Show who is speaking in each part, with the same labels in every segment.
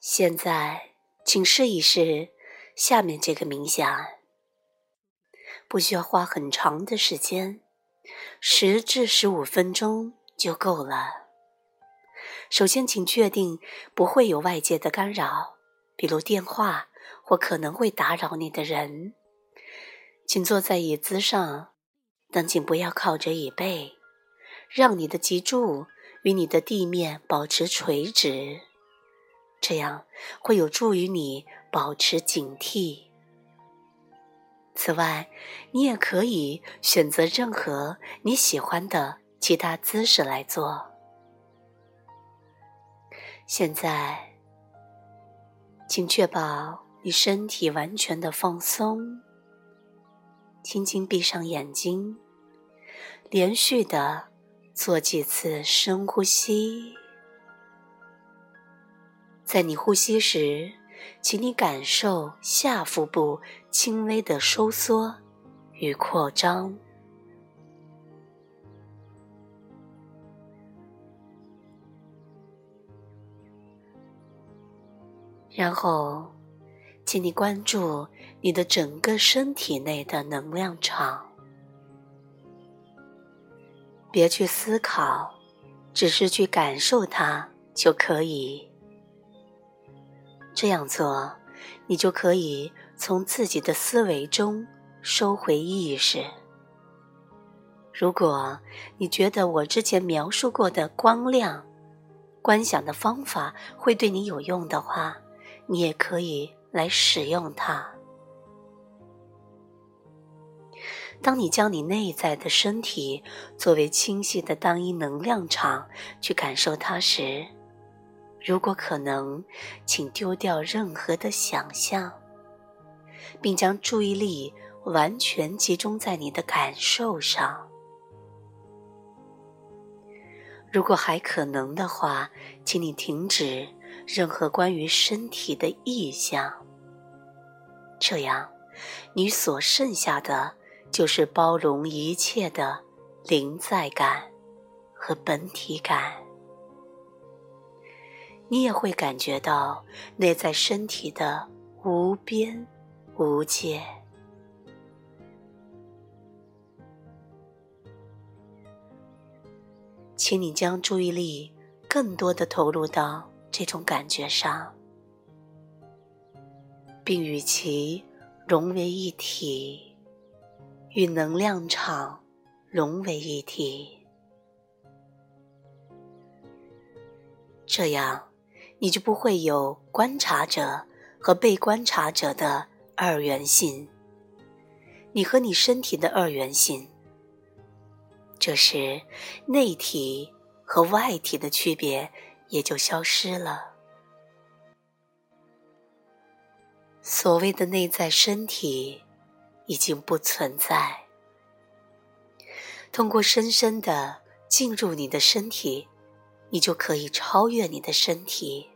Speaker 1: 现在，请试一试下面这个冥想，不需要花很长的时间，十至十五分钟就够了。首先，请确定不会有外界的干扰，比如电话或可能会打扰你的人。请坐在椅子上，但请不要靠着椅背，让你的脊柱与你的地面保持垂直，这样会有助于你保持警惕。此外，你也可以选择任何你喜欢的其他姿势来做。现在，请确保你身体完全的放松，轻轻闭上眼睛，连续的做几次深呼吸。在你呼吸时，请你感受下腹部轻微的收缩与扩张。然后，请你关注你的整个身体内的能量场，别去思考，只是去感受它就可以。这样做，你就可以从自己的思维中收回意识。如果你觉得我之前描述过的光亮观想的方法会对你有用的话，你也可以来使用它。当你将你内在的身体作为清晰的单一能量场去感受它时，如果可能，请丢掉任何的想象，并将注意力完全集中在你的感受上。如果还可能的话，请你停止。任何关于身体的意象，这样，你所剩下的就是包容一切的临在感和本体感。你也会感觉到内在身体的无边无界。请你将注意力更多的投入到。这种感觉上，并与其融为一体，与能量场融为一体，这样你就不会有观察者和被观察者的二元性，你和你身体的二元性，这时内体和外体的区别。也就消失了。所谓的内在身体已经不存在。通过深深的进入你的身体，你就可以超越你的身体。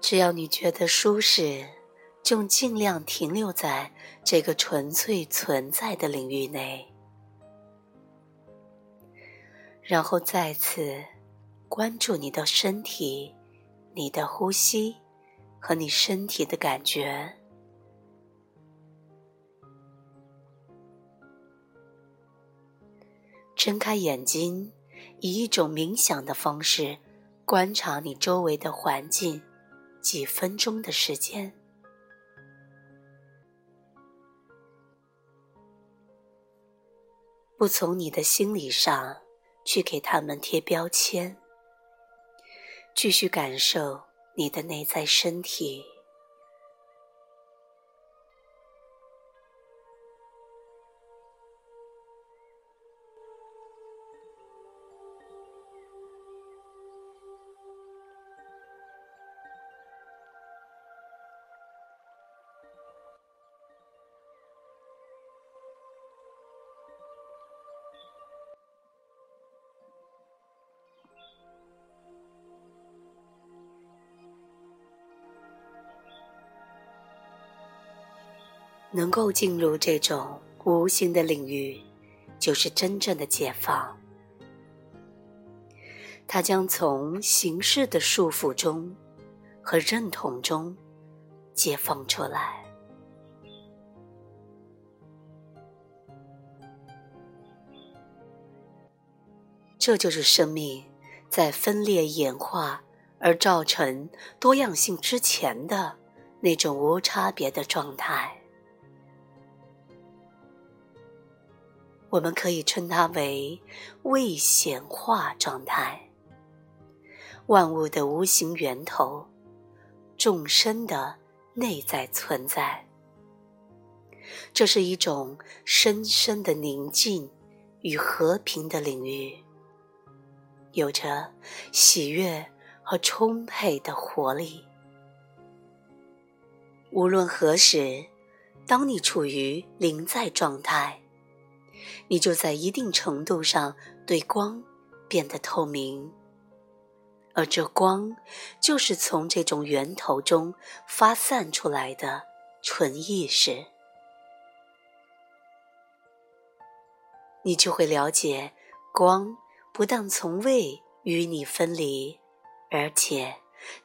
Speaker 1: 只要你觉得舒适，就尽量停留在这个纯粹存在的领域内，然后再次关注你的身体、你的呼吸和你身体的感觉。睁开眼睛，以一种冥想的方式观察你周围的环境。几分钟的时间，不从你的心理上去给他们贴标签，继续感受你的内在身体。能够进入这种无形的领域，就是真正的解放。它将从形式的束缚中和认同中解放出来。这就是生命在分裂演化而造成多样性之前的那种无差别的状态。我们可以称它为未显化状态。万物的无形源头，众生的内在存在，这是一种深深的宁静与和平的领域，有着喜悦和充沛的活力。无论何时，当你处于临在状态。你就在一定程度上对光变得透明，而这光就是从这种源头中发散出来的纯意识。你就会了解，光不但从未与你分离，而且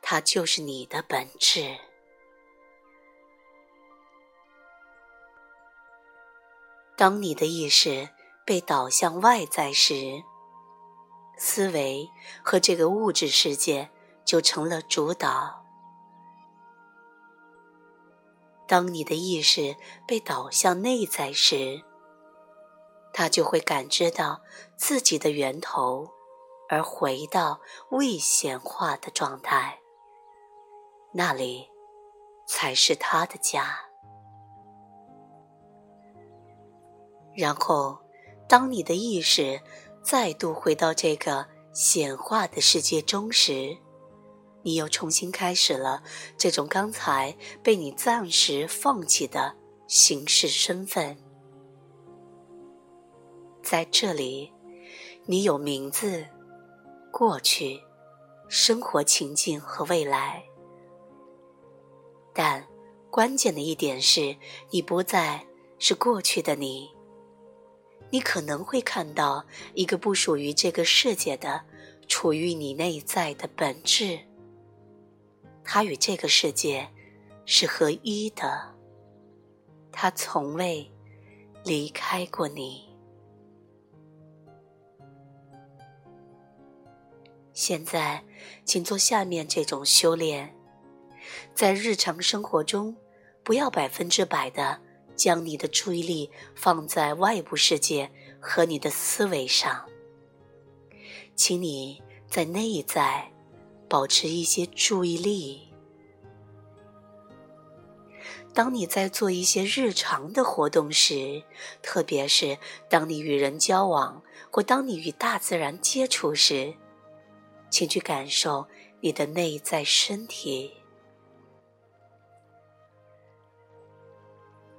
Speaker 1: 它就是你的本质。当你的意识被导向外在时，思维和这个物质世界就成了主导；当你的意识被导向内在时，他就会感知到自己的源头，而回到未显化的状态，那里才是他的家。然后，当你的意识再度回到这个显化的世界中时，你又重新开始了这种刚才被你暂时放弃的形式身份。在这里，你有名字、过去、生活情境和未来，但关键的一点是你不再是过去的你。你可能会看到一个不属于这个世界的、处于你内在的本质。它与这个世界是合一的，它从未离开过你。现在，请做下面这种修炼：在日常生活中，不要百分之百的。将你的注意力放在外部世界和你的思维上，请你在内在保持一些注意力。当你在做一些日常的活动时，特别是当你与人交往或当你与大自然接触时，请去感受你的内在身体。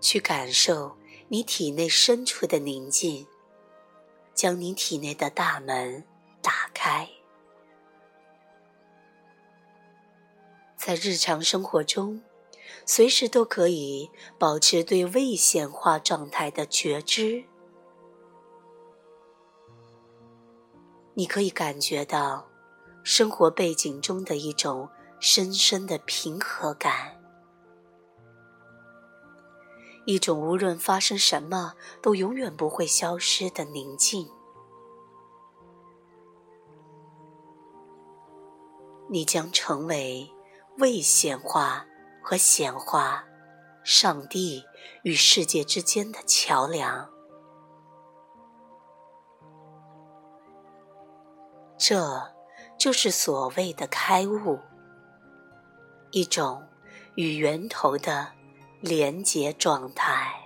Speaker 1: 去感受你体内深处的宁静，将你体内的大门打开。在日常生活中，随时都可以保持对未显化状态的觉知。你可以感觉到生活背景中的一种深深的平和感。一种无论发生什么都永远不会消失的宁静。你将成为未显化和显化、上帝与世界之间的桥梁。这就是所谓的开悟，一种与源头的。连接状态。